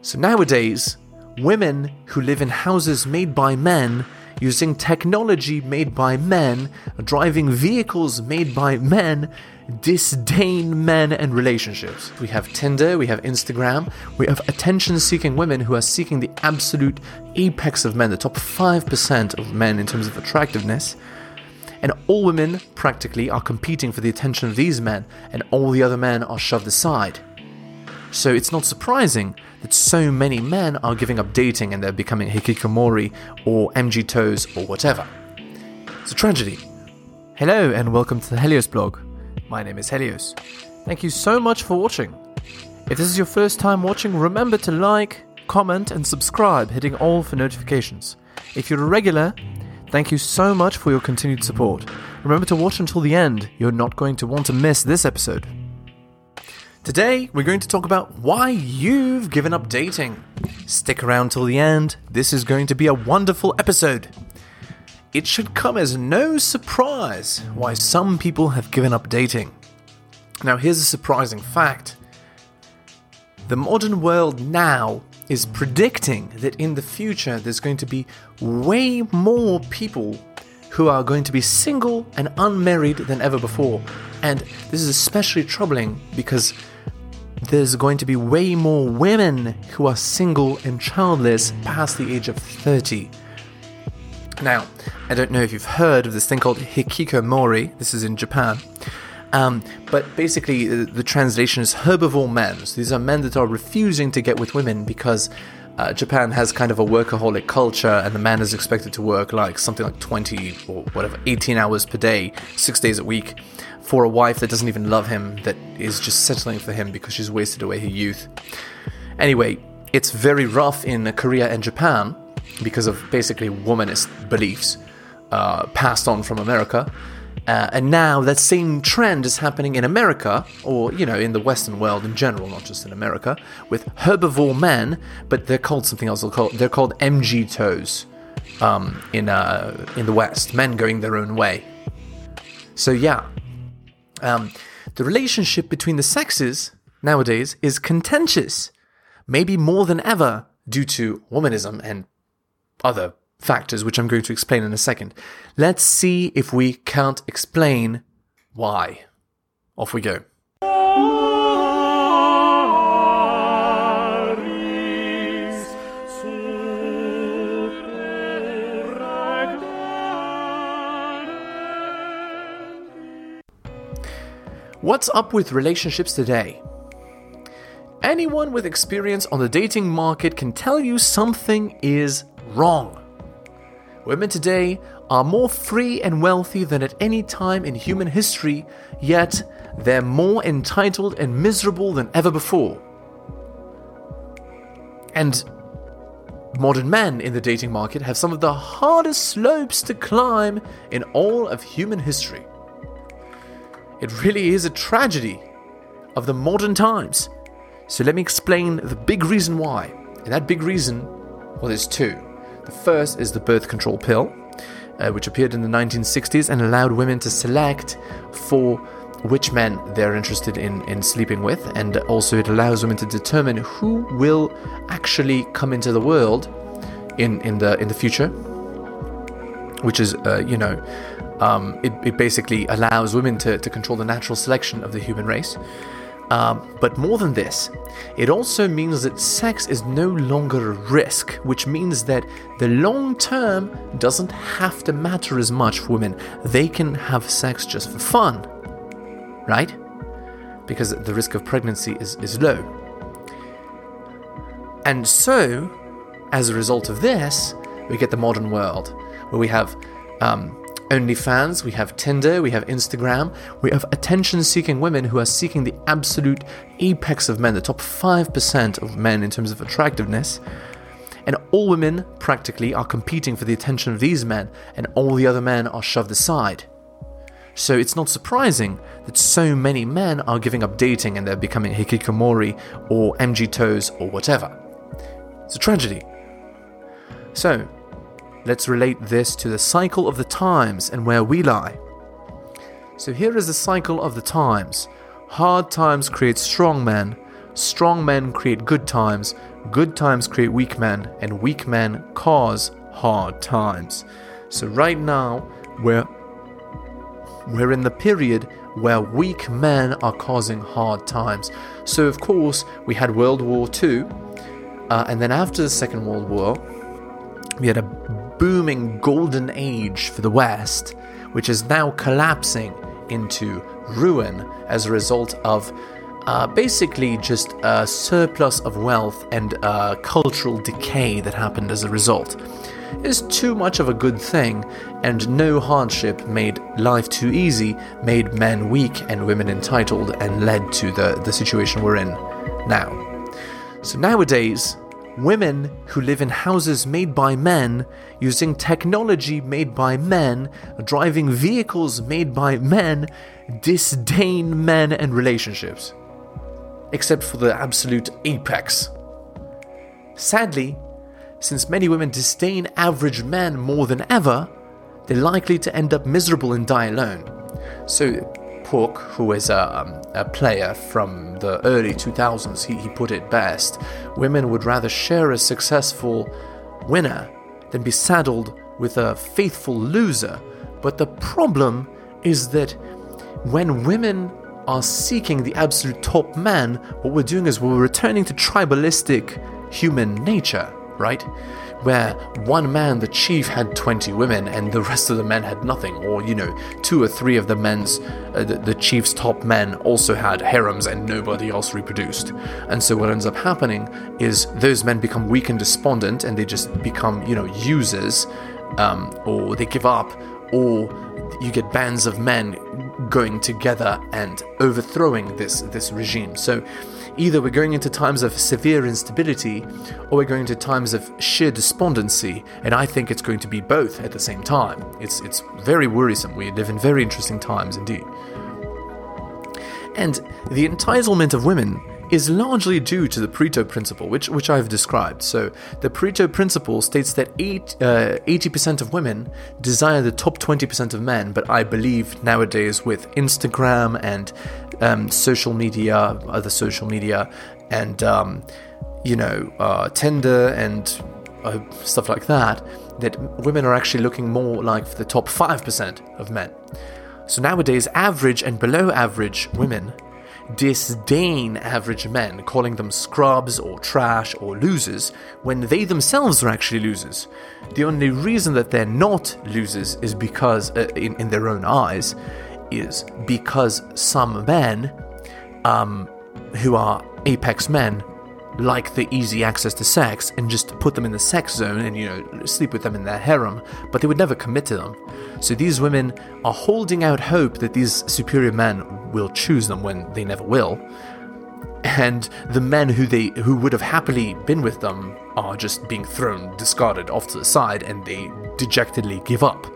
So nowadays, women who live in houses made by men, using technology made by men, driving vehicles made by men, disdain men and relationships. We have Tinder, we have Instagram, we have attention seeking women who are seeking the absolute apex of men, the top 5% of men in terms of attractiveness. And all women practically are competing for the attention of these men, and all the other men are shoved aside. So it's not surprising that so many men are giving up dating and they're becoming hikikomori or MGTOWs or whatever. It's a tragedy. Hello and welcome to the Helios blog. My name is Helios. Thank you so much for watching. If this is your first time watching, remember to like, comment, and subscribe, hitting all for notifications. If you're a regular, thank you so much for your continued support. Remember to watch until the end, you're not going to want to miss this episode. Today, we're going to talk about why you've given up dating. Stick around till the end, this is going to be a wonderful episode. It should come as no surprise why some people have given up dating. Now, here's a surprising fact the modern world now is predicting that in the future there's going to be way more people who are going to be single and unmarried than ever before. And this is especially troubling because there's going to be way more women who are single and childless past the age of 30. Now, I don't know if you've heard of this thing called hikikomori. This is in Japan. Um, but basically, the, the, translation is herbivore men. So these are men that are refusing to get with women because uh, Japan has kind of a workaholic culture, and the man is expected to work like something like 20 or whatever, 18 hours per day, six days a week, for a wife that doesn't even love him, that is just settling for him because she's wasted away her youth. Anyway, it's very rough in Korea and Japan because of basically womanist beliefs uh, passed on from America. Uh, and now that same trend is happening in America, or you know, in the Western world in general, not just in America, with herbivore men, but they're called something else. They're called, they're called MGTOWs um, in uh, in the West. Men going their own way. So yeah, um, the relationship between the sexes nowadays is contentious, maybe more than ever due to womanism and other factors, which I'm going to explain in a second. Let's see if we can't explain why. Off we go. What's up with relationships today? Anyone with experience on the dating market can tell you something is wrong. Women today are more free and wealthy than at any time in human history, yet they're more entitled and miserable than ever before. And modern men in the dating market have some of the hardest slopes to climb in all of human history. It really is a tragedy of the modern times. So let me explain the big reason why. And that big reason, well, there's two. The first is the birth control pill, uh, which appeared in the 1960s and allowed women to select for which men they're interested in, in sleeping with, and also it allows women to determine who will actually come into the world in, in the in the future, which is uh, you know um, it, it basically allows women to, to control the natural selection of the human race. Um, but more than this, it also means that sex is no longer a risk, which means that the long term doesn't have to matter as much for women. They can have sex just for fun, right? Because the risk of pregnancy is, is low. And so, as a result of this, we get the modern world where we have um, OnlyFans, we have Tinder, we have Instagram, we have attention seeking women who are seeking the absolute apex of men, the top 5% of men in terms of attractiveness. And all women practically are competing for the attention of these men, and all the other men are shoved aside. So it's not surprising that so many men are giving up dating and they're becoming hikikomori or MGTOWs or whatever. It's a tragedy. So, Let's relate this to the cycle of the times and where we lie. So here is the cycle of the times. Hard times create strong men, strong men create good times, good times create weak men, and weak men cause hard times. So right now, we're we're in the period where weak men are causing hard times. So of course, we had World War II, uh, and then after the Second World War, we had a booming golden age for the West, which is now collapsing into ruin as a result of uh, basically just a surplus of wealth and uh, cultural decay that happened as a result. Is too much of a good thing, and no hardship made life too easy, made men weak and women entitled, and led to the, the situation we're in now. So nowadays, women who live in houses made by men, using technology made by men, driving vehicles made by men, disdain men and relationships. Except for the absolute apex. Sadly, since many women disdain average men more than ever, they're likely to end up miserable and die alone. So, Pook, who is a, um, a player from the early 2000s, he, he put it best women would rather share a successful winner than be saddled with a faithful loser. But the problem is that when women are seeking the absolute top man, what we're doing is we're returning to tribalistic human nature right? Where one man, the chief, had 20 women and the rest of the men had nothing, or, you know, two or three of the men's, uh, the, the chief's top men also had harems and nobody else reproduced. And so what ends up happening is those men become weak and despondent and they just become, you know, users, um, or they give up, or you get bands of men going together and overthrowing this this regime. So Either we're going into times of severe instability or we're going into times of sheer despondency, and I think it's going to be both at the same time. It's, it's very worrisome. We live in very interesting times indeed. And the entitlement of women is largely due to the Pareto principle, which, which I've described. So, the Pareto principle states that eight, uh, 80% of women desire the top 20% of men, but I believe nowadays with Instagram and um, social media, other social media, and um, you know, uh, Tinder and uh, stuff like that, that women are actually looking more like the top 5% of men. So nowadays, average and below average women disdain average men, calling them scrubs or trash or losers, when they themselves are actually losers. The only reason that they're not losers is because, uh, in, in their own eyes, is because some men um, who are apex men like the easy access to sex and just put them in the sex zone and you know sleep with them in their harem but they would never commit to them. So these women are holding out hope that these superior men will choose them when they never will. And the men who they who would have happily been with them are just being thrown discarded off to the side and they dejectedly give up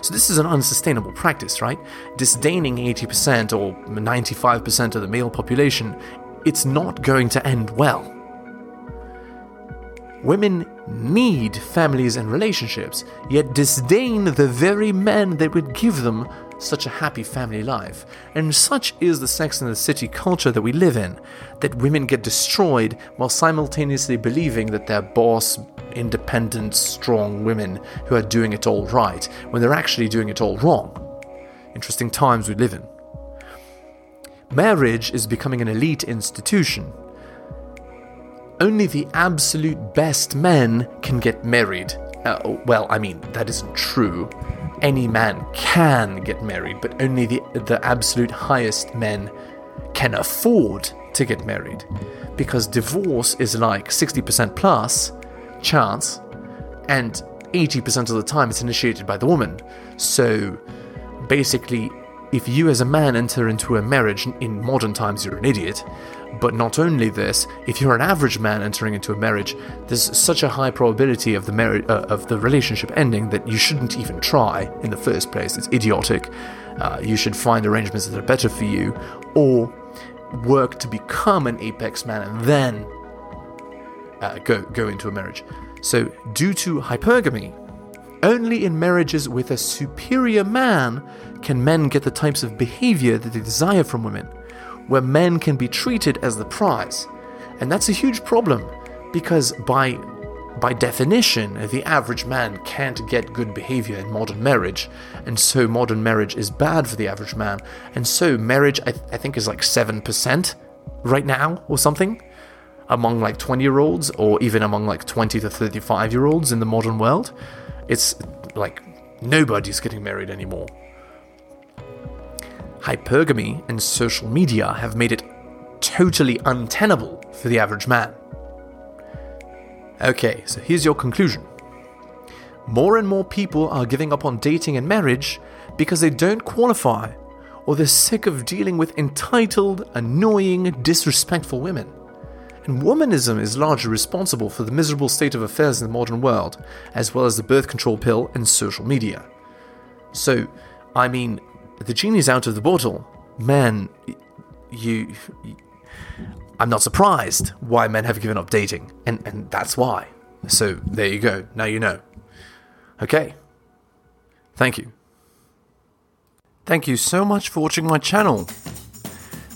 so this is an unsustainable practice, right? Disdaining 80% or 95% of the male population, it's not going to end well. Women need families and relationships, yet disdain the very men that would give them such a happy family life. And such is the Sex and the City culture that we live in, that women get destroyed while simultaneously believing that their boss, independent, strong women who are doing it all right, when they're actually doing it all wrong. Interesting times we live in. Marriage is becoming an elite institution. Only the absolute best men can get married. Uh, well, I mean, that isn't true any man can get married, but only the, the absolute highest men can afford to get married. Because divorce is like 60% plus chance, and 80% of the time it's initiated by the woman. So basically, if you as a man enter into a marriage in modern times, you're an idiot. But not only this, if you're an average man entering into a marriage, there's such a high probability of the marriage uh, of the relationship ending that you shouldn't even try in the first place. It's idiotic. Uh, you should find arrangements that are better for you, or work to become an apex man and then uh, go go into a marriage. So, due to hypergamy, only in marriages with a superior man can men get the types of behavior that they desire from women where men can be treated as the prize. And that's a huge problem because by by definition, the average man can't get good behavior in modern marriage, and so modern marriage is bad for the average man. And so marriage, I, th- I think, is like 7% right now or something among like 20 year olds, or even among like 20 to 35 year olds in the modern world. It's like nobody's getting married anymore. Hypergamy and social media have made it totally untenable for the average man. Okay, so here's your conclusion. More and more people are giving up on dating and marriage because they don't qualify or they're sick of dealing with entitled, annoying, disrespectful women. And womanism is largely responsible for the miserable state of affairs in the modern world, as well as the birth control pill and social media. So, I mean, the genie's out of the bottle. Man, you, you I'm not surprised why men have given up dating, and, and that's why. So there you go, now you know. Okay. Thank you. Thank you so much for watching my channel.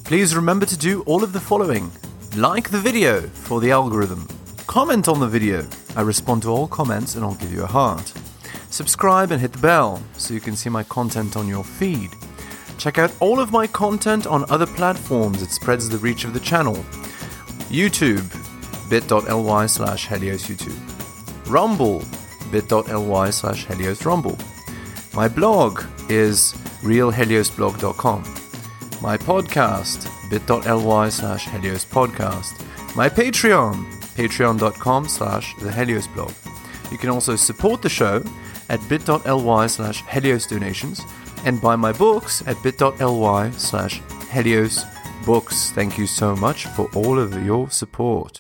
Please remember to do all of the following. Like the video for the algorithm. Comment on the video. I respond to all comments and I'll give you a heart. Subscribe and hit the bell so you can see my content on your feed. Check out all of my content on other platforms, it spreads the reach of the channel. YouTube, bit.ly slash Helios YouTube. Rumble, bit.ly slash Helios Rumble. My blog is realheliosblog.com. My podcast, bit.ly slash Helios Podcast. My Patreon, patreon.com slash the Helios blog. You can also support the show at bit.ly slash Helios donations and buy my books at bit.ly slash Helios books. Thank you so much for all of your support.